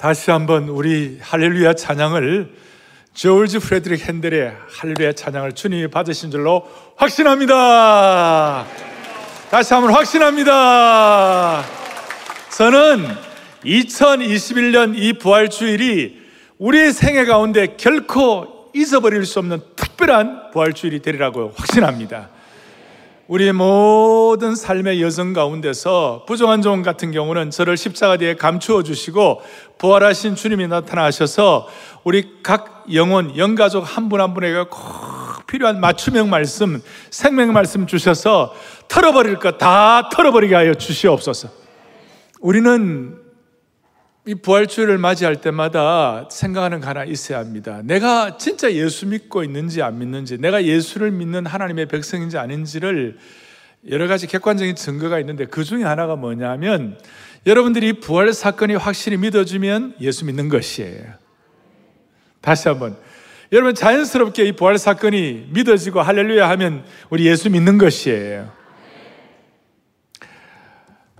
다시 한번 우리 할렐루야 찬양을 조지 프레드릭 핸델의 할렐루야 찬양을 주님이 받으신 줄로 확신합니다. 다시 한번 확신합니다. 저는 2021년 이 부활주일이 우리의 생애 가운데 결코 잊어버릴 수 없는 특별한 부활주일이 되리라고 확신합니다. 우리의 모든 삶의 여정 가운데서 부정한 종 같은 경우는 저를 십자가 뒤에 감추어 주시고 부활하신 주님이 나타나셔서 우리 각 영혼, 영가족 한 분 한 분에게 꼭 필요한 맞춤형 말씀, 생명 말씀 주셔서 털어버릴 것 다 털어버리게 하여 주시옵소서. 우리는 이 부활주일을 맞이할 때마다 생각하는 거 하나 있어야 합니다. 내가 진짜 예수 믿고 있는지 안 믿는지, 내가 예수를 믿는 하나님의 백성인지 아닌지를 여러 가지 객관적인 증거가 있는데 그 중에 하나가 뭐냐면 여러분들이 부활 사건이 확실히 믿어주면 예수 믿는 것이에요. 다시 한번. 여러분 자연스럽게 이 부활 사건이 믿어지고 할렐루야 하면 우리 예수 믿는 것이에요.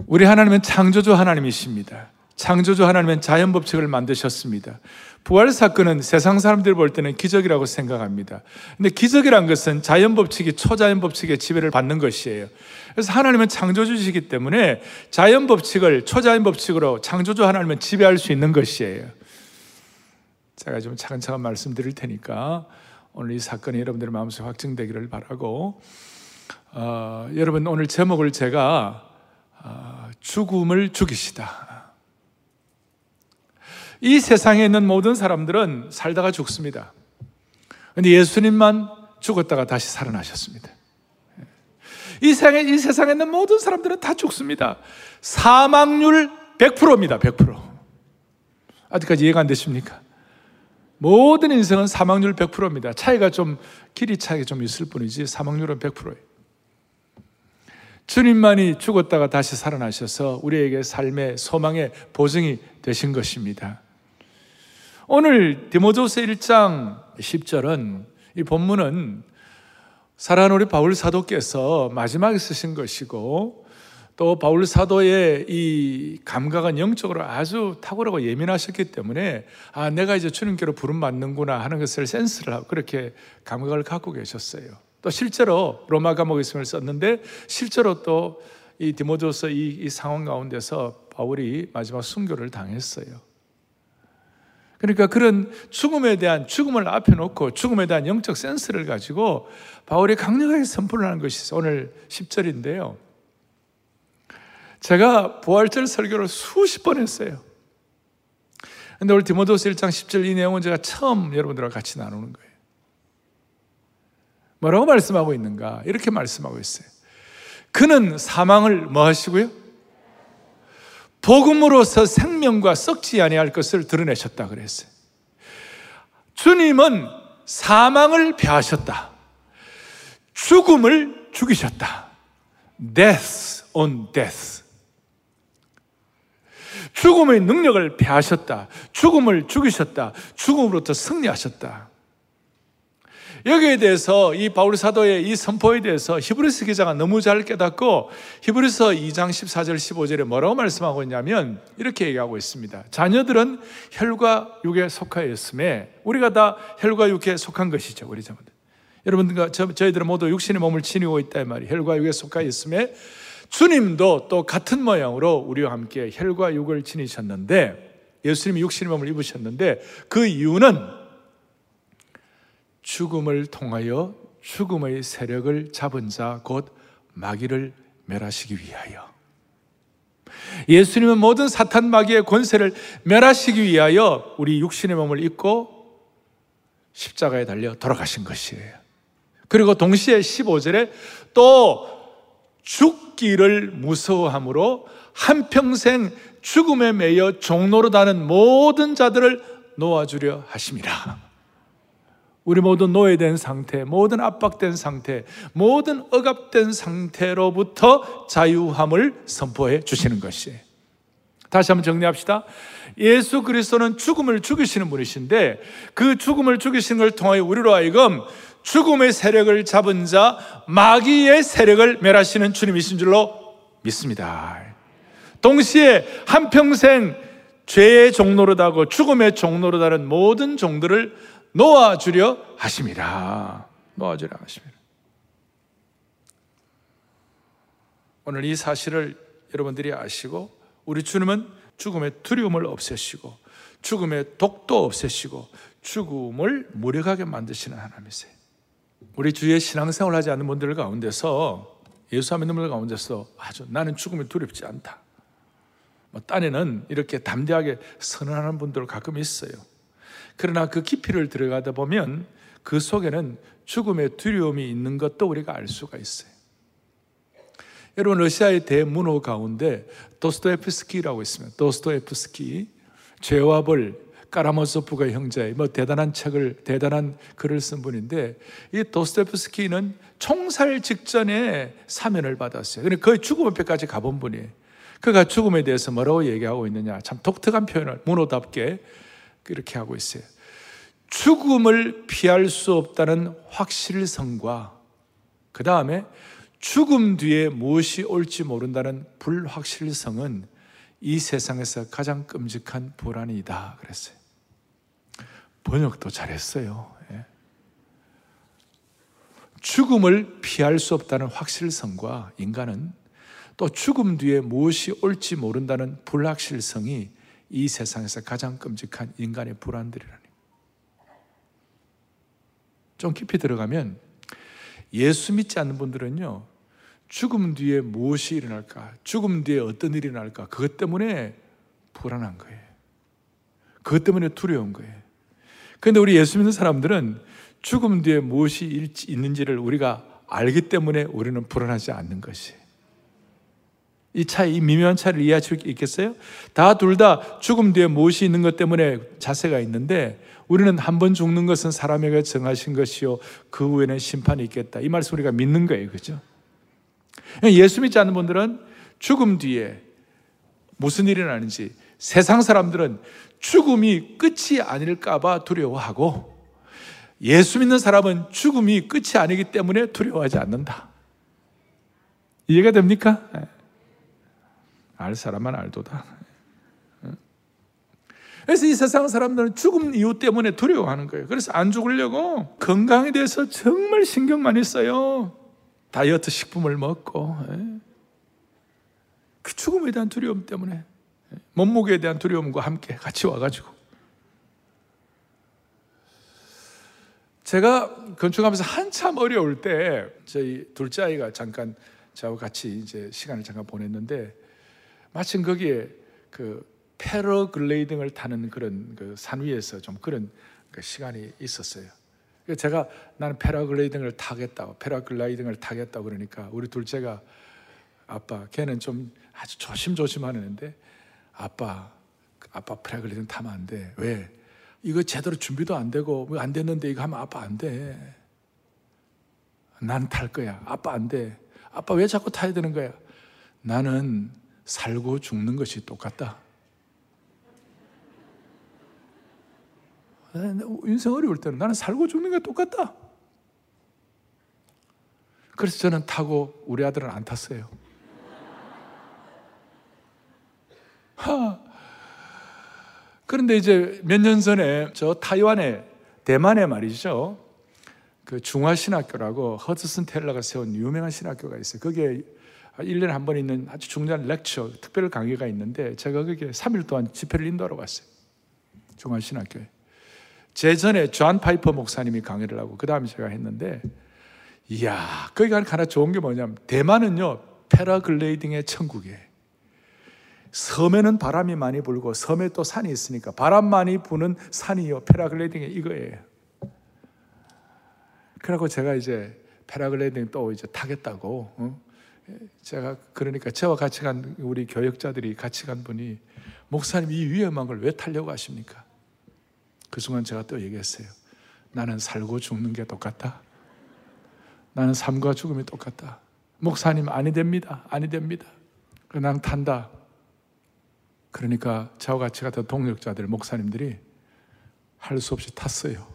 우리 하나님은 창조주 하나님이십니다. 창조주 하나님은 자연 법칙을 만드셨습니다. 부활 사건은 세상 사람들이 볼 때는 기적이라고 생각합니다. 근데 기적이란 것은 자연 법칙이 초자연 법칙의 지배를 받는 것이에요. 그래서 하나님은 창조주시기 때문에 자연 법칙을 초자연 법칙으로 창조주 하나님은 지배할 수 있는 것이에요. 제가 좀 차근차근 말씀드릴 테니까 오늘 이 사건이 여러분들의 마음속에 확증되기를 바라고 어, 여러분 오늘 제목을 제가 어, 죽음을 죽이시다. 이 세상에 있는 모든 사람들은 살다가 죽습니다. 근데 예수님만 죽었다가 다시 살아나셨습니다. 이 세상에, 이 세상에 있는 모든 사람들은 다 죽습니다. 사망률 100%입니다. 100%. 아직까지 이해가 안 되십니까? 모든 인생은 사망률 100%입니다. 차이가 좀, 길이 차이가 좀 있을 뿐이지 사망률은 100%예요. 주님만이 죽었다가 다시 살아나셔서 우리에게 삶의 소망의 보증이 되신 것입니다. 오늘 디모데후서 1장 10절은 이 본문은 사랑하는 우리 바울 사도께서 마지막에 쓰신 것이고 또 바울 사도의 이 감각은 영적으로 아주 탁월하고 예민하셨기 때문에 아 내가 이제 주님께로 부름 받는구나 하는 것을 센스를 하고 그렇게 감각을 갖고 계셨어요. 또 실제로 로마 감옥에 있음을 썼는데 실제로 또 이 디모데후서 이, 이 상황 가운데서 바울이 마지막 순교를 당했어요. 그러니까 그런 죽음에 대한 죽음을 앞에 놓고 죽음에 대한 영적 센스를 가지고 바울이 강력하게 선포를 하는 것이 오늘 10절인데요. 제가 부활절 설교를 수십 번 했어요. 근데 오늘 디모데후서 1장 10절 이 내용은 제가 처음 여러분들과 같이 나누는 거예요. 뭐라고 말씀하고 있는가? 이렇게 말씀하고 있어요. 그는 사망을 뭐 하시고요? 복음으로서 생명과 썩지 아니할 것을 드러내셨다 그랬어요. 주님은 사망을 패하셨다. 죽음을 죽이셨다. death on death. 죽음의 능력을 패하셨다. 죽음을 죽이셨다. 죽음으로부터 승리하셨다. 여기에 대해서 이 바울 사도의 이 선포에 대해서 히브리서 기자가 너무 잘 깨닫고 히브리서 2장 14절 15절에 뭐라고 말씀하고 있냐면 이렇게 얘기하고 있습니다. 자녀들은 혈과 육에 속하였음에 우리가 다 혈과 육에 속한 것이죠. 우리 자녀들. 여러분들과 저, 저희들은 모두 육신의 몸을 지니고 있다 이 말이 혈과 육에 속하였음에 주님도 또 같은 모양으로 우리와 함께 혈과 육을 지니셨는데 예수님이 육신의 몸을 입으셨는데 그 이유는 죽음을 통하여 죽음의 세력을 잡은 자 곧 마귀를 멸하시기 위하여 예수님은 모든 사탄 마귀의 권세를 멸하시기 위하여 우리 육신의 몸을 입고 십자가에 달려 돌아가신 것이에요. 그리고 동시에 15절에 또 죽기를 무서워함으로 한평생 죽음에 매여 종로로 다는 모든 자들을 놓아주려 하심이라. 우리 모두 노예된 상태, 모든 압박된 상태, 모든 억압된 상태로부터 자유함을 선포해 주시는 것이에요. 다시 한번 정리합시다. 예수 그리스도는 죽음을 죽이시는 분이신데 그 죽음을 죽이시는 걸 통하여 우리로 하여금 죽음의 세력을 잡은 자 마귀의 세력을 멸하시는 주님이신 줄로 믿습니다. 동시에 한평생 죄의 종로로다고 죽음의 종로로다는 모든 종들을 놓아주려 하심이라. 놓아주려 하심이라. 오늘 이 사실을 여러분들이 아시고 우리 주님은 죽음의 두려움을 없애시고 죽음의 독도 없애시고 죽음을 무력하게 만드시는 하나님이세요. 우리 주위에 신앙생활 하지 않는 분들 가운데서 예수 믿는 분들 가운데서 아주 나는 죽음이 두렵지 않다. 뭐 딴에는 이렇게 담대하게 선언하는 분들 가끔 있어요. 그러나 그 깊이를 들어가다 보면 그 속에는 죽음의 두려움이 있는 것도 우리가 알 수가 있어요. 여러분 러시아의 대문호 가운데 도스토에프스키라고 있습니다. 도스토에프스키 죄와 벌 까라모소프가 형제의 뭐 대단한 책을 대단한 글을 쓴 분인데 이 도스토에프스키는 총살 직전에 사면을 받았어요. 거의 죽음 앞에까지 가본 분이에요. 그가 죽음에 대해서 뭐라고 얘기하고 있느냐 참 독특한 표현을 문호답게 이렇게 하고 있어요. 죽음을 피할 수 없다는 확실성과 그 다음에 죽음 뒤에 무엇이 올지 모른다는 불확실성은 이 세상에서 가장 끔찍한 불안이다. 그랬어요. 번역도 잘했어요. 예. 죽음을 피할 수 없다는 확실성과 인간은 또 죽음 뒤에 무엇이 올지 모른다는 불확실성이 이 세상에서 가장 끔찍한 인간의 불안들이라니. 좀 깊이 들어가면 예수 믿지 않는 분들은요, 죽음 뒤에 무엇이 일어날까? 죽음 뒤에 어떤 일이 일어날까? 그것 때문에 불안한 거예요. 그것 때문에 두려운 거예요. 그런데 우리 예수 믿는 사람들은 죽음 뒤에 무엇이 있는지를 우리가 알기 때문에 우리는 불안하지 않는 것이. 이 차이, 이 미묘한 차이를 이해할 수 있겠어요? 다 둘 다 죽음 뒤에 무엇이 있는 것 때문에 자세가 있는데 우리는 한 번 죽는 것은 사람에게 정하신 것이요. 그 후에는 심판이 있겠다. 이 말씀 우리가 믿는 거예요. 그죠? 예수 믿지 않는 분들은 죽음 뒤에 무슨 일이 나는지 세상 사람들은 죽음이 끝이 아닐까봐 두려워하고 예수 믿는 사람은 죽음이 끝이 아니기 때문에 두려워하지 않는다. 이해가 됩니까? 예. 알 사람만 알도다. 예. 그래서 이 세상 사람들은 죽음 이유 때문에 두려워하는 거예요. 그래서 안 죽으려고 건강에 대해서 정말 신경 많이 써요. 다이어트 식품을 먹고 예. 그 죽음에 대한 두려움 때문에 예. 몸무게에 대한 두려움과 함께 같이 와가지고 제가 건축하면서 한참 어려울 때 저희 둘째 아이가 잠깐 저하고 같이 이제 시간을 잠깐 보냈는데 마침 거기에 그 패러글레이딩을 타는 그런 그 산 위에서 좀 그런 그 시간이 있었어요. 제가 나는 패러글라이딩을 타겠다고 패러글라이딩을 타겠다고 그러니까 우리 둘째가 아빠 걔는 좀 아주 조심조심 하는데 아빠 아빠 패러글라이딩 타면 안 돼. 왜? 이거 제대로 준비도 안 되고 뭐안 됐는데 이거 하면 아빠 안 돼. 난 탈 거야. 아빠 안 돼. 아빠 왜 자꾸 타야 되는 거야? 나는 살고 죽는 것이 똑같다. 인생 어려울 때는 나는 살고 죽는 게 똑같다. 그래서 저는 타고 우리 아들은 안 탔어요. 하. 그런데 이제 몇 년 전에 저 타이완에 대만에 말이죠. 그 중화신학교라고 허드슨 텔러가 세운 유명한 신학교가 있어요. 거기에 1년에 한 번 있는 아주 중요한 렉처, 특별 강의가 있는데 제가 거기에 3일 동안 집회를 인도하러 갔어요. 중화신학교에. 제 전에 존 파이퍼 목사님이 강의를 하고 그 다음에 제가 했는데 이야 거기 가는 하나 좋은 게 뭐냐면 대만은요 패러글레이딩의 천국이에요 섬에는 바람이 많이 불고 섬에 또 산이 있으니까 바람 많이 부는 산이요 패러글레이딩이 이거예요 그리고 제가 이제 패러글레이딩 또 이제 타겠다고 어? 제가 그러니까 저와 같이 간 우리 교역자들이 같이 간 분이 목사님 이 위험한 걸 왜 타려고 하십니까? 그 순간 제가 또 얘기했어요. 나는 살고 죽는 게 똑같다. 나는 삶과 죽음이 똑같다. 목사님 아니 됩니다. 아니 됩니다. 그냥 탄다. 그러니까 저와 같이 갔던 동력자들, 목사님들이 할 수 없이 탔어요.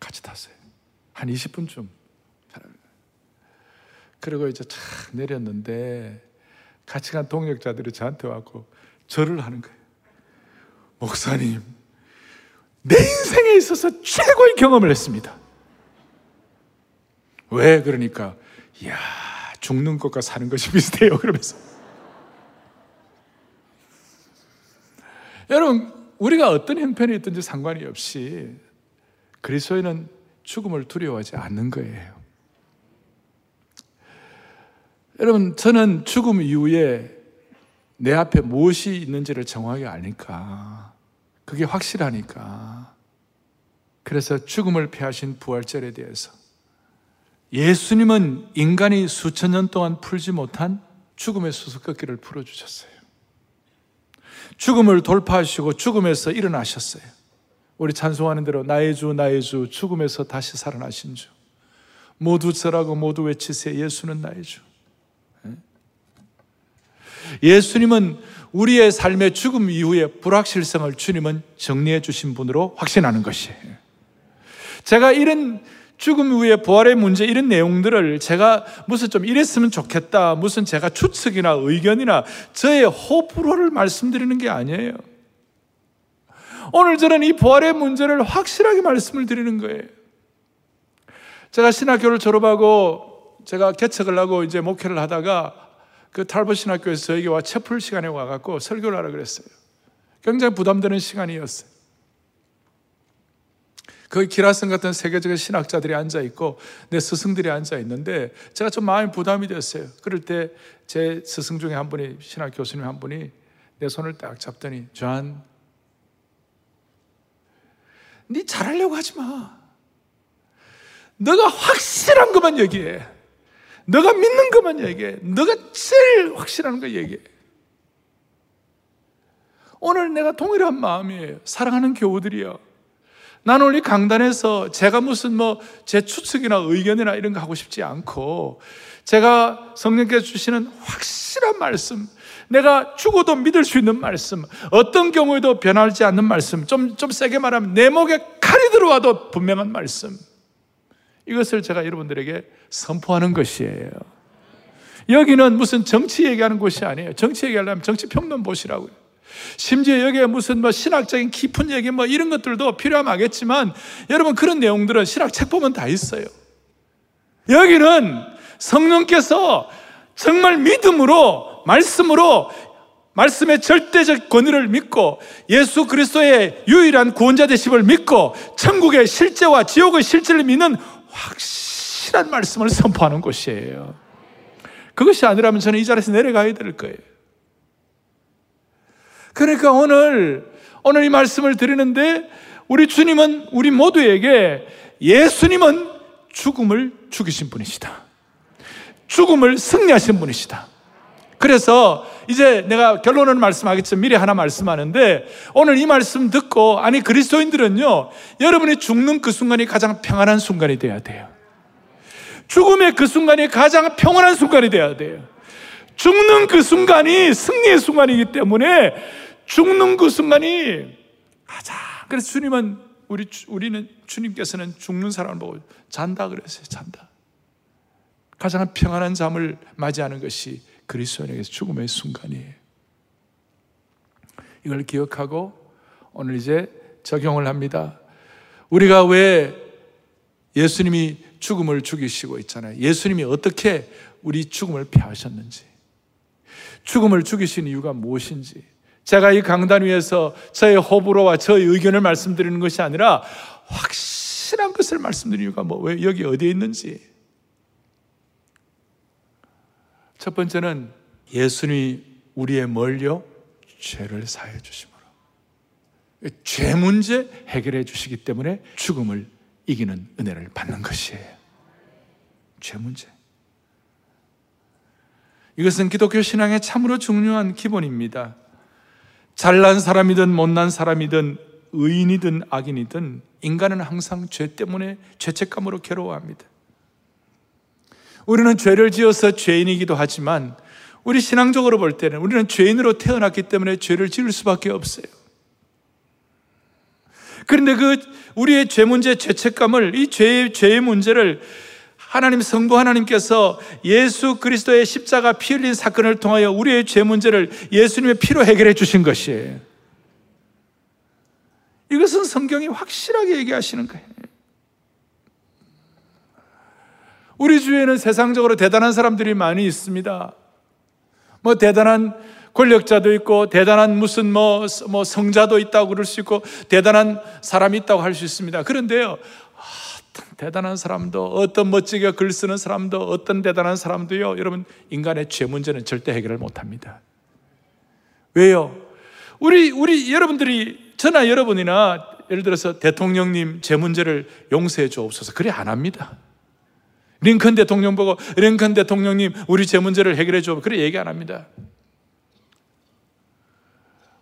같이 탔어요. 한 20분쯤. 그리고 이제 착 내렸는데 같이 간 동력자들이 저한테 왔고 절을 하는 거예요. 목사님, 내 인생에 있어서 최고의 경험을 했습니다. 왜? 그러니까, 이야, 죽는 것과 사는 것이 비슷해요. 그러면서. 여러분, 우리가 어떤 형편에 있든지 상관이 없이 그리스도인은 죽음을 두려워하지 않는 거예요. 여러분, 저는 죽음 이후에 내 앞에 무엇이 있는지를 정확하게 아니까. 그게 확실하니까. 그래서 죽음을 피하신 부활절에 대해서 예수님은 인간이 수천 년 동안 풀지 못한 죽음의 수수께끼를 풀어주셨어요. 죽음을 돌파하시고 죽음에서 일어나셨어요. 우리 찬송하는 대로 나의 주 나의 주 죽음에서 다시 살아나신 주 모두 절하고 모두 외치세요 예수는 나의 주 예수님은 우리의 삶의 죽음 이후에 불확실성을 주님은 정리해 주신 분으로 확신하는 것이에요. 제가 이런 죽음 후에 부활의 문제 이런 내용들을 제가 무슨 좀 이랬으면 좋겠다 무슨 제가 추측이나 의견이나 저의 호불호를 말씀드리는 게 아니에요. 오늘 저는 이 부활의 문제를 확실하게 말씀을 드리는 거예요. 제가 신학교를 졸업하고 제가 개척을 하고 이제 목회를 하다가 그 탈버 신학교에서 저에게 와 채플 시간에 와갖고 설교를 하라 그랬어요. 굉장히 부담되는 시간이었어요. 거기 기라성 같은 세계적인 신학자들이 앉아 있고 내 스승들이 앉아 있는데 제가 좀 마음이 부담이 됐어요. 그럴 때 제 스승 중에 한 분이 신학 교수님 한 분이 내 손을 딱 잡더니 존, 네 잘하려고 하지 마. 너가 확실한 것만 얘기해. 너가 믿는 것만 얘기해. 너가 제일 확실한 거 얘기해. 오늘 내가 동일한 마음이에요. 사랑하는 교우들이요. 나는 오늘 강단에서 제가 무슨 뭐 제 추측이나 의견이나 이런 거 하고 싶지 않고 제가 성령께서 주시는 확실한 말씀, 내가 죽어도 믿을 수 있는 말씀, 어떤 경우에도 변하지 않는 말씀, 좀, 좀 세게 말하면 내 목에 칼이 들어와도 분명한 말씀. 이것을 제가 여러분들에게 선포하는 것이에요. 여기는 무슨 정치 얘기하는 곳이 아니에요. 정치 얘기하려면 정치 평론 보시라고요. 심지어 여기에 무슨 뭐 신학적인 깊은 얘기 뭐 이런 것들도 필요하면 하겠지만 여러분 그런 내용들은 신학 책 보면 다 있어요. 여기는 성령께서 정말 믿음으로 말씀으로 말씀의 절대적 권위를 믿고 예수 그리스도의 유일한 구원자 되심을 믿고 천국의 실제와 지옥의 실제를 믿는 확실한 말씀을 선포하는 곳이에요. 그것이 아니라면 저는 이 자리에서 내려가야 될 거예요. 그러니까 오늘, 오늘 이 말씀을 드리는데 우리 주님은 우리 모두에게 예수님은 죽음을 죽이신 분이시다. 죽음을 승리하신 분이시다. 그래서 이제 내가 결론은 말씀하겠지만 미리 하나 말씀하는데 오늘 이 말씀 듣고 아니 그리스도인들은요 여러분이 죽는 그 순간이 가장 평안한 순간이 돼야 돼요. 죽음의 그 순간이 가장 평안한 순간이 돼야 돼요. 죽는 그 순간이 승리의 순간이기 때문에 죽는 그 순간이 가장 그래서 주님은 우리 우리는 주님께서는 죽는 사람을 보고 잔다 그랬어요. 잔다. 가장 평안한 잠을 맞이하는 것이 그리스도인에게서 죽음의 순간이에요. 이걸 기억하고 오늘 이제 적용을 합니다. 우리가 왜 예수님이 죽음을 죽이시고 있잖아요. 예수님이 어떻게 우리 죽음을 피하셨는지, 죽음을 죽이신 이유가 무엇인지, 제가 이 강단 위에서 저의 호불호와 저의 의견을 말씀드리는 것이 아니라 확실한 것을 말씀드리는 이유가 뭐, 왜 여기 어디에 있는지, 첫 번째는 예수님이 우리의 멀려 죄를 사해 주심으로. 죄 문제 해결해 주시기 때문에 죽음을 이기는 은혜를 받는 것이에요. 죄 문제. 이것은 기독교 신앙의 참으로 중요한 기본입니다. 잘난 사람이든 못난 사람이든 의인이든 악인이든 인간은 항상 죄 때문에 죄책감으로 괴로워합니다. 우리는 죄를 지어서 죄인이기도 하지만 우리 신앙적으로 볼 때는 우리는 죄인으로 태어났기 때문에 죄를 지을 수밖에 없어요. 그런데 그 우리의 죄 문제, 죄책감을 이 죄의 죄의 문제를 하나님 성부 하나님께서 예수 그리스도의 십자가 피 흘린 사건을 통하여 우리의 죄 문제를 예수님의 피로 해결해 주신 것이에요. 이것은 성경이 확실하게 얘기하시는 거예요. 우리 주위에는 세상적으로 대단한 사람들이 많이 있습니다. 뭐 대단한 권력자도 있고 대단한 무슨 뭐, 뭐 성자도 있다고 그럴 수 있고 대단한 사람이 있다고 할 수 있습니다. 그런데요, 대단한 사람도 어떤 멋지게 글 쓰는 사람도 어떤 대단한 사람도요, 여러분 인간의 죄 문제는 절대 해결을 못 합니다. 왜요? 우리 우리 여러분들이 저나 여러분이나 예를 들어서 대통령님 제 문제를 용서해 주옵소서 그래 안 합니다. 링컨 대통령 보고 링컨 대통령님 우리 제 문제를 해결해 줘 그래 얘기 안 합니다.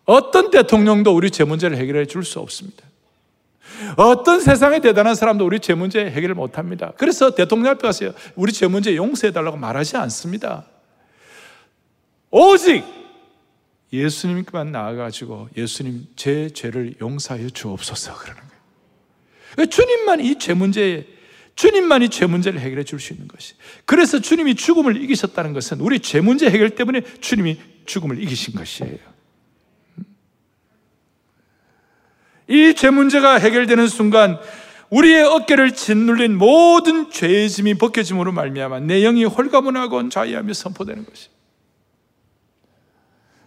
어떤 대통령도 우리 제 문제를 해결해 줄 수 없습니다. 어떤 세상에 대단한 사람도 우리 제 문제 해결을 못 합니다. 그래서 대통령 앞에 가서 우리 제 문제 용서해 달라고 말하지 않습니다. 오직 예수님께만 나아가지고 예수님 제 죄를 용서하여 주옵소서 그러는 거예요. 주님만 이 죄 문제에 주님만이 죄 문제를 해결해 줄 수 있는 것이. 그래서 주님이 죽음을 이기셨다는 것은 우리 죄 문제 해결 때문에 주님이 죽음을 이기신 것이에요. 이 죄 문제가 해결되는 순간 우리의 어깨를 짓눌린 모든 죄의 짐이 벗겨짐으로 말미암아 내 영이 홀가분하고 자유하며 선포되는 것이.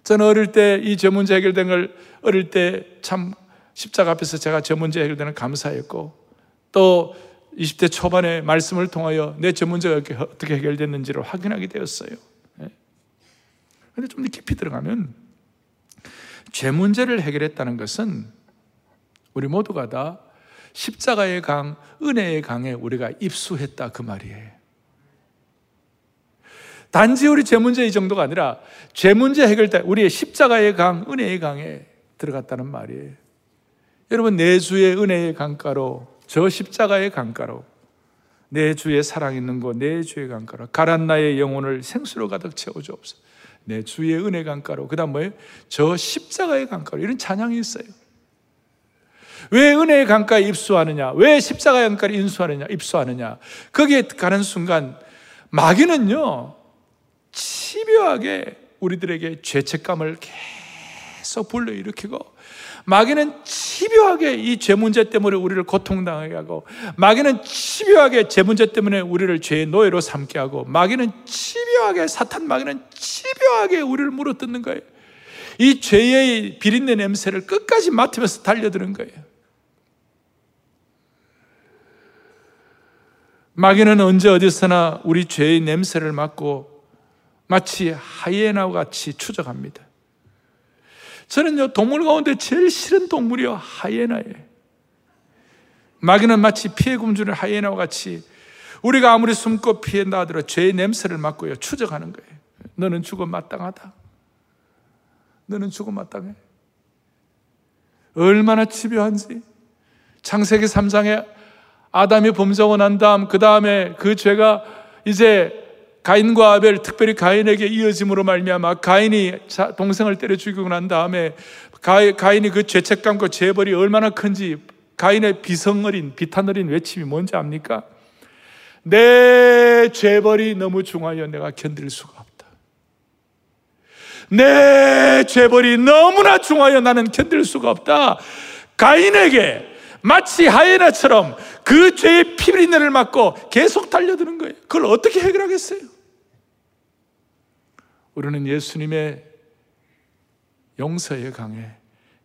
저는 어릴 때 이 죄 문제 해결된 걸 어릴 때 참 십자가 앞에서 제가 죄 문제 해결되는 감사했고 또 20대 초반에 말씀을 통하여 내죄 문제가 어떻게 해결됐는지를 확인하게 되었어요. 그런데 예. 좀더 깊이 들어가면 죄 문제를 해결했다는 것은 우리 모두가 다 십자가의 강, 은혜의 강에 우리가 입수했다 그 말이에요. 단지 우리 죄 문제 이 정도가 아니라 죄 문제 해결 때 우리의 십자가의 강, 은혜의 강에 들어갔다는 말이에요. 여러분 내 주의 은혜의 강가로 저 십자가의 강가로 내 주의 사랑 있는 곳, 내 주의 강가로 가란 나의 영혼을 생수로 가득 채워주옵소서. 내 주의 은혜 강가로 그다음 뭐예요? 저 십자가의 강가로 이런 찬양이 있어요. 왜 은혜의 강가에 입수하느냐? 왜 십자가의 강가에 인수하느냐? 입수하느냐? 거기에 가는 순간 마귀는요, 치묘하게 우리들에게 죄책감을 계속 불러일으키고 마귀는 치묘하게 이 죄 문제 때문에 우리를 고통당하게 하고 마귀는 치묘하게 죄 문제 때문에 우리를 죄의 노예로 삼게 하고 마귀는 치묘하게 사탄 마귀는 치묘하게 우리를 물어뜯는 거예요. 이 죄의 비린내 냄새를 끝까지 맡으면서 달려드는 거예요. 마귀는 언제 어디서나 우리 죄의 냄새를 맡고 마치 하이에나와 같이 추적합니다. 저는요, 동물 가운데 제일 싫은 동물이요, 하이에나예요. 마귀는 마치 피해 굶주린 하이에나와 같이 우리가 아무리 숨고 피한다 하더라도 죄의 냄새를 맡고요, 추적하는 거예요. 너는 죽음 마땅하다. 너는 죽음 마땅해. 얼마나 집요한지. 창세기 3장에 아담이 범죄하고 난 다음 그 다음에 그 죄가 이제 가인과 아벨 특별히 가인에게 이어짐으로 말미암아 가인이 동생을 때려 죽이고 난 다음에 가인이 그 죄책감과 죄벌이 얼마나 큰지 가인의 비성어린 비탄어린 외침이 뭔지 압니까? 내 죄벌이 너무 중하여 내가 견딜 수가 없다. 내 죄벌이 너무나 중하여 나는 견딜 수가 없다. 가인에게 마치 하이에나처럼 그 죄의 피비린내를 맡고 계속 달려드는 거예요. 그걸 어떻게 해결하겠어요? 우리는 예수님의 용서의 강에,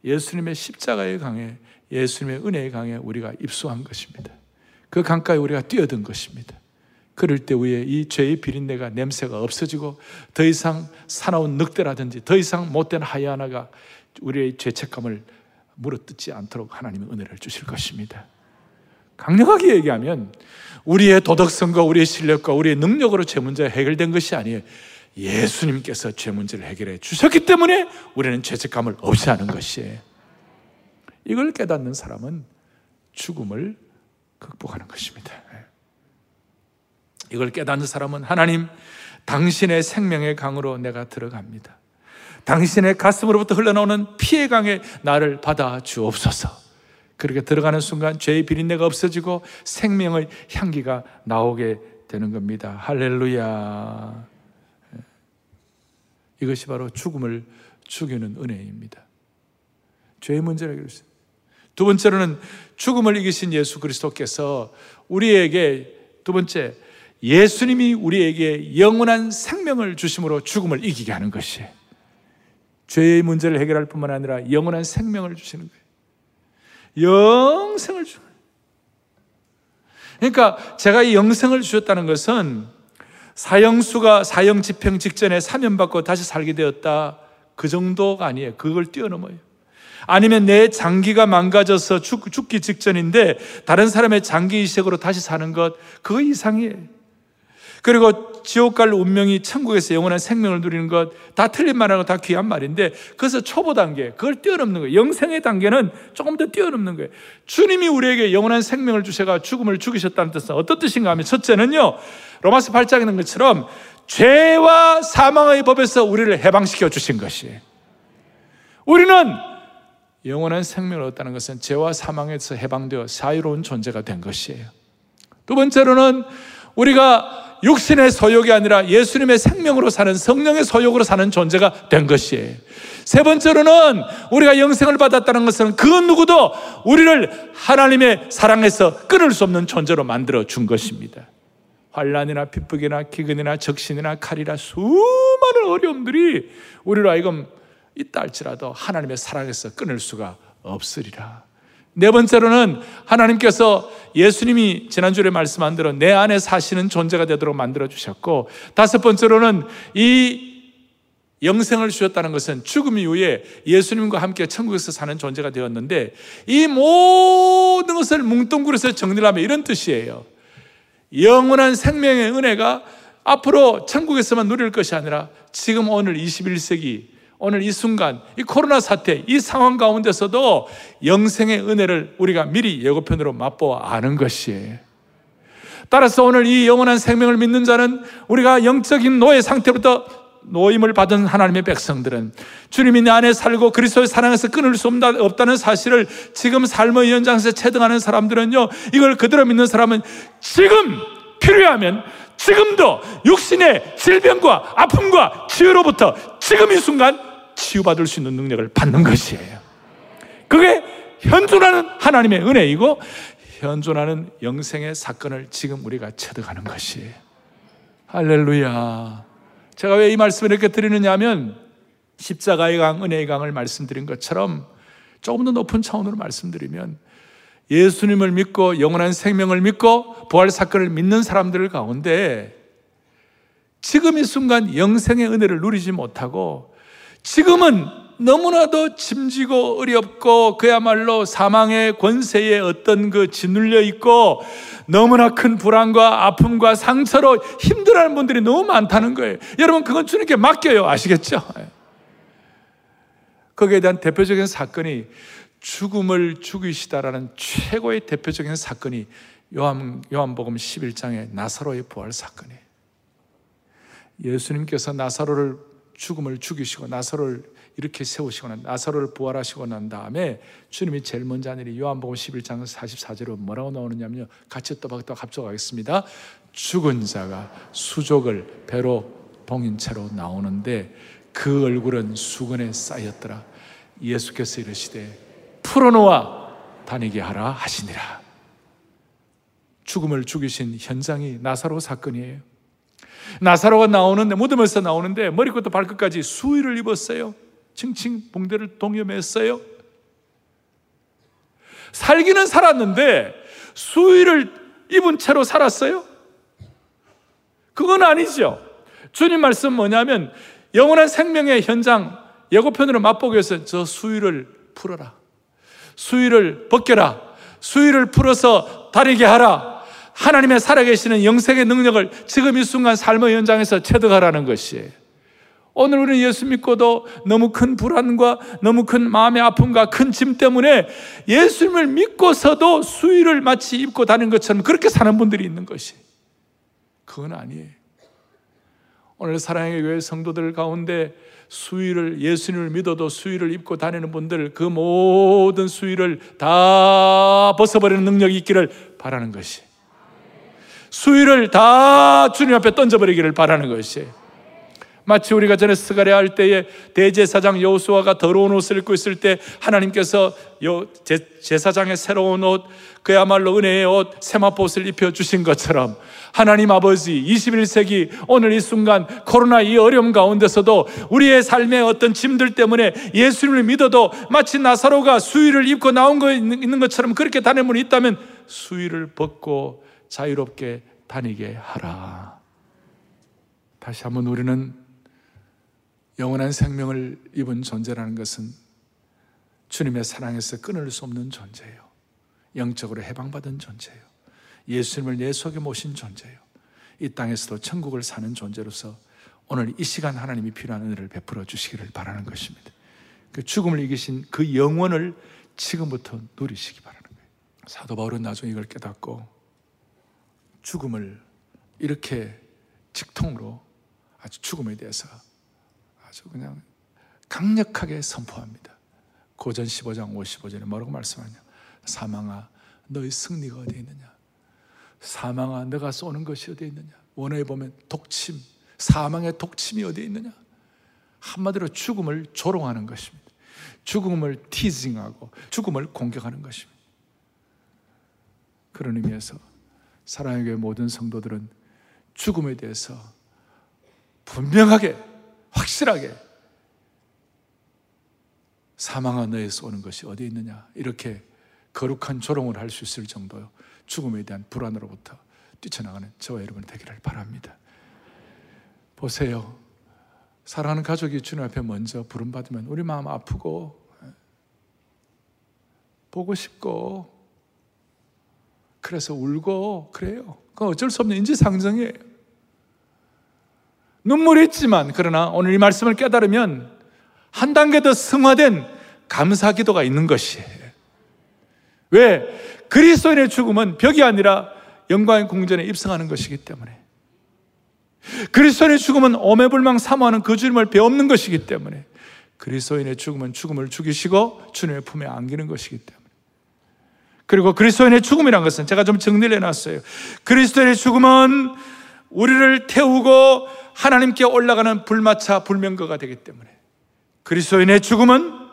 예수님의 십자가의 강에, 예수님의 은혜의 강에 우리가 입수한 것입니다. 그 강가에 우리가 뛰어든 것입니다. 그럴 때 위에 이 죄의 비린내가 냄새가 없어지고 더 이상 사나운 늑대라든지 더 이상 못된 하야나가 우리의 죄책감을 물어뜯지 않도록 하나님의 은혜를 주실 것입니다. 강력하게 얘기하면 우리의 도덕성과 우리의 실력과 우리의 능력으로 죄 문제가 해결된 것이 아니에요. 예수님께서 죄 문제를 해결해 주셨기 때문에 우리는 죄책감을 없이 하는 것이에요. 이걸 깨닫는 사람은 죽음을 극복하는 것입니다. 이걸 깨닫는 사람은 하나님, 당신의 생명의 강으로 내가 들어갑니다. 당신의 가슴으로부터 흘러나오는 피의 강에 나를 받아 주옵소서. 그렇게 들어가는 순간 죄의 비린내가 없어지고 생명의 향기가 나오게 되는 겁니다. 할렐루야. 예. 이것이 바로 죽음을 죽이는 은혜입니다. 죄의 문제라고 그랬어요. 두 번째로는 죽음을 이기신 예수 그리스도께서 우리에게 두 번째 예수님이 우리에게 영원한 생명을 주심으로 죽음을 이기게 하는 것이에요. 죄의 문제를 해결할 뿐만 아니라 영원한 생명을 주시는 거예요. 영생을 주. 그러니까 제가 이 영생을 주셨다는 것은 사형수가 사형 집행 직전에 사면받고 다시 살게 되었다. 그 정도가 아니에요. 그걸 뛰어넘어요. 아니면 내 장기가 망가져서 죽, 죽기 직전인데 다른 사람의 장기 이식으로 다시 사는 것, 그거 이상이에요. 그리고 지옥 갈 운명이 천국에서 영원한 생명을 누리는 것, 다 틀린 말하고 다 귀한 말인데, 그래서 초보 단계, 그걸 뛰어넘는 거예요. 영생의 단계는 조금 더 뛰어넘는 거예요. 주님이 우리에게 영원한 생명을 주셔가 죽음을 죽이셨다는 뜻은 어떤 뜻인가 하면, 첫째는요, 로마서 8장에 있는 것처럼 죄와 사망의 법에서 우리를 해방시켜 주신 것이에요. 우리는 영원한 생명을 얻다는 것은 죄와 사망에서 해방되어 자유로운 존재가 된 것이에요. 두 번째로는 우리가 육신의 소욕이 아니라 예수님의 생명으로 사는 성령의 소욕으로 사는 존재가 된 것이에요. 세 번째로는 우리가 영생을 받았다는 것은 그 누구도 우리를 하나님의 사랑에서 끊을 수 없는 존재로 만들어 준 것입니다. 환란이나 핍박이나 기근이나 적신이나 칼이나 수많은 어려움들이 우리로 하여금 있다 할지라도 하나님의 사랑에서 끊을 수가 없으리라. 네 번째로는 하나님께서 예수님이 지난주에 말씀한 대로 내 안에 사시는 존재가 되도록 만들어 주셨고 다섯 번째로는 이 영생을 주셨다는 것은 죽음 이후에 예수님과 함께 천국에서 사는 존재가 되었는데 이 모든 것을 뭉뚱그려서 정리를 하면 이런 뜻이에요. 영원한 생명의 은혜가 앞으로 천국에서만 누릴 것이 아니라 지금 오늘 21세기 오늘 이 순간, 이 코로나 사태, 이 상황 가운데서도 영생의 은혜를 우리가 미리 예고편으로 맛보아 아는 것이에요. 따라서 오늘 이 영원한 생명을 믿는 자는 우리가 영적인 노예 상태부터 노임을 받은 하나님의 백성들은 주님이 내 안에 살고 그리스도의 사랑에서 끊을 수 없다는 사실을 지금 삶의 현장에서 체득하는 사람들은요, 이걸 그대로 믿는 사람은 지금 필요하면 지금도 육신의 질병과 아픔과 치유로부터 지금 이 순간 치유받을 수 있는 능력을 받는 것이에요. 그게 현존하는 하나님의 은혜이고 현존하는 영생의 사건을 지금 우리가 체득하는 것이에요. 할렐루야. 제가 왜 이 말씀을 이렇게 드리느냐 하면 십자가의 강, 은혜의 강을 말씀드린 것처럼 조금 더 높은 차원으로 말씀드리면 예수님을 믿고 영원한 생명을 믿고 부활 사건을 믿는 사람들 가운데 지금 이 순간 영생의 은혜를 누리지 못하고 지금은 너무나도 짐지고 어렵고 그야말로 사망의 권세에 어떤 그 짓눌려 있고 너무나 큰 불안과 아픔과 상처로 힘들어하는 분들이 너무 많다는 거예요. 여러분 그건 주님께 맡겨요. 아시겠죠? 거기에 대한 대표적인 사건이 죽음을 죽이시다라는 최고의 대표적인 사건이 요한, 요한복음 11장의 나사로의 부활 사건이에요. 예수님께서 나사로를 죽음을 죽이시고 나사로를 이렇게 세우시고 난 나사로를 부활하시고 난 다음에 주님이 제일 먼저 한 일이 요한복음 11장 44절로 뭐라고 나오느냐면요. 같이 또박또 합쳐가겠습니다. 죽은 자가 수족을 배로 봉인 채로 나오는데 그 얼굴은 수건에 쌓였더라. 예수께서 이르시되 풀어놓아 다니게 하라 하시니라. 죽음을 죽이신 현장이 나사로 사건이에요. 나사로가 나오는데 무덤에서 나오는데 머리부터 발끝까지 수의를 입었어요. 칭칭 붕대를 동여맸어요. 살기는 살았는데 수의를 입은 채로 살았어요? 그건 아니죠. 주님 말씀 뭐냐면 영원한 생명의 현장 예고편으로 맛보기 위해서 저 수위를 풀어라. 수위를 벗겨라. 수위를 풀어서 다리게 하라. 하나님의 살아계시는 영생의 능력을 지금 이 순간 삶의 현장에서 체득하라는 것이에요. 오늘 우리는 예수 믿고도 너무 큰 불안과 너무 큰 마음의 아픔과 큰 짐 때문에 예수님을 믿고서도 수위를 마치 입고 다니는 것처럼 그렇게 사는 분들이 있는 것이. 그건 아니에요. 오늘 사랑의 교회 성도들 가운데 수위를 예수님을 믿어도 수위를 입고 다니는 분들 그 모든 수위를 다 벗어버리는 능력이 있기를 바라는 것이. 수위를 다 주님 앞에 던져버리기를 바라는 것이에요. 마치 우리가 전에 스가랴 할 때에 대제사장 여호수아가 더러운 옷을 입고 있을 때 하나님께서 제 사장의 새로운 옷 그야말로 은혜의 옷 세마포옷을 입혀 주신 것처럼 하나님 아버지 21세기 오늘 이 순간 코로나 이 어려움 가운데서도 우리의 삶의 어떤 짐들 때문에 예수님을 믿어도 마치 나사로가 수위를 입고 나온 거 있는 것처럼 그렇게 다닐 분이 있다면 수위를 벗고 자유롭게 다니게 하라. 다시 한번 우리는 영원한 생명을 입은 존재라는 것은 주님의 사랑에서 끊을 수 없는 존재예요. 영적으로 해방받은 존재예요. 예수님을 내 속에 모신 존재예요. 이 땅에서도 천국을 사는 존재로서 오늘 이 시간 하나님이 필요한 은혜를 베풀어 주시기를 바라는 것입니다. 그 죽음을 이기신 그 영원을 지금부터 누리시기 바라는 거예요. 사도 바울은 나중에 이걸 깨닫고 죽음을 이렇게 직통으로 아주 죽음에 대해서 아주 그냥 강력하게 선포합니다. 고전 15장 55절에 뭐라고 말씀하냐? 사망아, 너의 승리가 어디에 있느냐? 사망아, 너가 쏘는 것이 어디에 있느냐? 원어에 보면 독침, 사망의 독침이 어디에 있느냐? 한마디로 죽음을 조롱하는 것입니다. 죽음을 티징하고 죽음을 공격하는 것입니다. 그런 의미에서 사랑의 교회 모든 성도들은 죽음에 대해서 분명하게 확실하게 사망한 너에서 오는 것이 어디 있느냐? 이렇게 거룩한 조롱을 할 수 있을 정도요. 죽음에 대한 불안으로부터 뛰쳐나가는 저와 여러분이 되기를 바랍니다. 보세요. 사랑하는 가족이 주님 앞에 먼저 부름받으면 우리 마음 아프고 보고 싶고 그래서 울고 그래요 그건 어쩔 수 없는 인지상정이에요 눈물이 있지만 그러나 오늘 이 말씀을 깨달으면 한 단계 더 승화된 감사 기도가 있는 것이에요. 왜? 그리스도인의 죽음은 벽이 아니라 영광의 궁전에 입성하는 것이기 때문에 그리스도인의 죽음은 오매불망 사모하는 그 주님을 배없는 것이기 때문에 그리스도인의 죽음은 죽음을 죽이시고 주님의 품에 안기는 것이기 때문에 그리고 그리스도인의 죽음이란 것은 제가 좀 정리를 해놨어요. 그리스도인의 죽음은 우리를 태우고 하나님께 올라가는 불마차 불명거가 되기 때문에. 그리스도인의 죽음은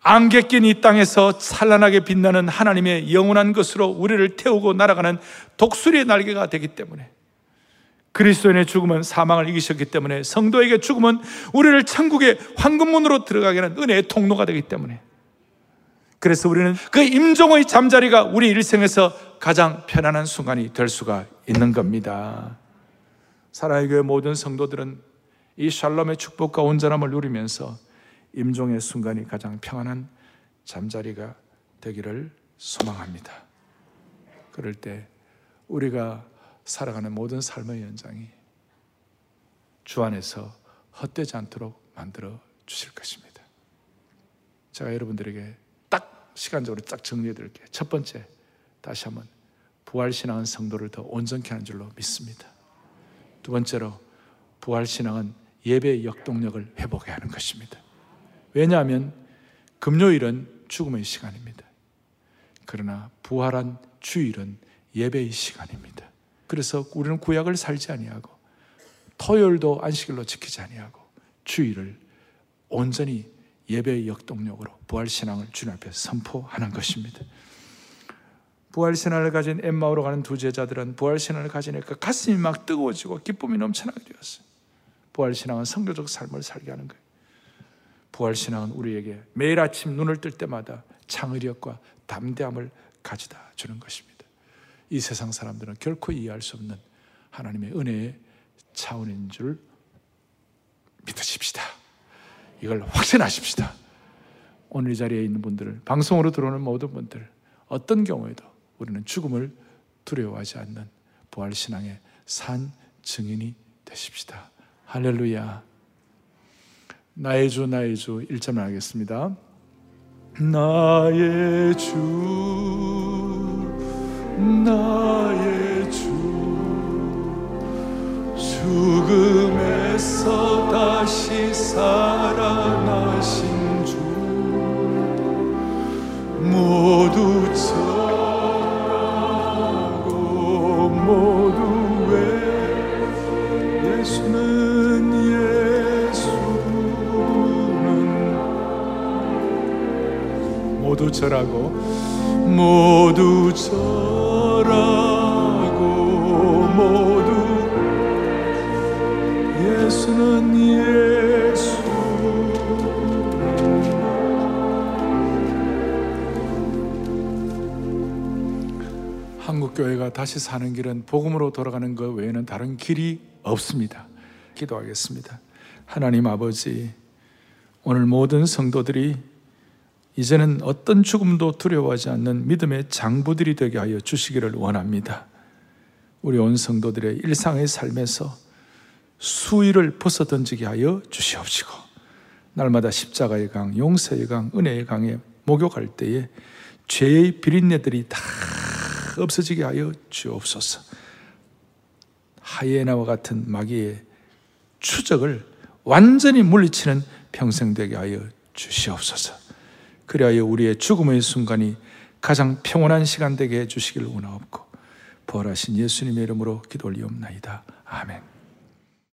안개 낀 이 땅에서 찬란하게 빛나는 하나님의 영원한 것으로 우리를 태우고 날아가는 독수리의 날개가 되기 때문에. 그리스도인의 죽음은 사망을 이기셨기 때문에 성도에게 죽음은 우리를 천국의 황금문으로 들어가게 하는 은혜의 통로가 되기 때문에 그래서 우리는 그 임종의 잠자리가 우리 일생에서 가장 편안한 순간이 될 수가 있는 겁니다. 사랑의 교회 모든 성도들은 이 샬롬의 축복과 온전함을 누리면서 임종의 순간이 가장 평안한 잠자리가 되기를 소망합니다. 그럴 때 우리가 살아가는 모든 삶의 연장이 주 안에서 헛되지 않도록 만들어 주실 것입니다. 제가 여러분들에게 딱 시간적으로 딱 정리해 드릴게요. 첫 번째, 다시 한번 부활신앙은 성도를 더 온전케 하는 줄로 믿습니다. 두 번째로 부활신앙은 예배의 역동력을 회복해야 하는 것입니다. 왜냐하면 금요일은 죽음의 시간입니다. 그러나 부활한 주일은 예배의 시간입니다. 그래서 우리는 구약을 살지 아니하고 토요일도 안식일로 지키지 아니하고 주일을 온전히 예배의 역동력으로 부활신앙을 주님 앞에 선포하는 것입니다. 부활신앙을 가진 엠마오로 가는 두 제자들은 부활신앙을 가지니까 가슴이 막 뜨거워지고 기쁨이 넘쳐나게 되었어요. 부활신앙은 성교적 삶을 살게 하는 거예요. 부활신앙은 우리에게 매일 아침 눈을 뜰 때마다 창의력과 담대함을 가져다 주는 것입니다. 이 세상 사람들은 결코 이해할 수 없는 하나님의 은혜의 차원인 줄 믿으십시다. 이걸 확신하십시다. 오늘 이 자리에 있는 분들, 방송으로 들어오는 모든 분들, 어떤 경우에도 우리는 죽음을 두려워하지 않는 부활신앙의 산 증인이 되십시다. 할렐루야. 나의 주, 나의 주, 1절 하겠습니다. 나의 주, 나의 죽음에서 다시 살아나신 주. 모두 전하고 모두 외 예수는 예수는. 모두 절하고? 모두 절하고. 한국 교회가 다시 사는 길은 복음으로 돌아가는 것 외에는 다른 길이 없습니다. 기도하겠습니다. 하나님 아버지, 오늘 모든 성도들이 이제는 어떤 죽음도 두려워하지 않는 믿음의 장부들이 되게 하여 주시기를 원합니다. 우리 온 성도들의 일상의 삶에서 수위를 벗어 던지게 하여 주시옵시고, 날마다 십자가의 강, 용서의 강, 은혜의 강에 목욕할 때에 죄의 비린내들이 다 없어지게 하여 주옵소서. 하이에나와 같은 마귀의 추적을 완전히 물리치는 평생 되게 하여 주시옵소서. 그리하여 우리의 죽음의 순간이 가장 평온한 시간 되게 해 주시길 원하옵고, 부활하신 예수님의 이름으로 기도 올리옵나이다. 아멘.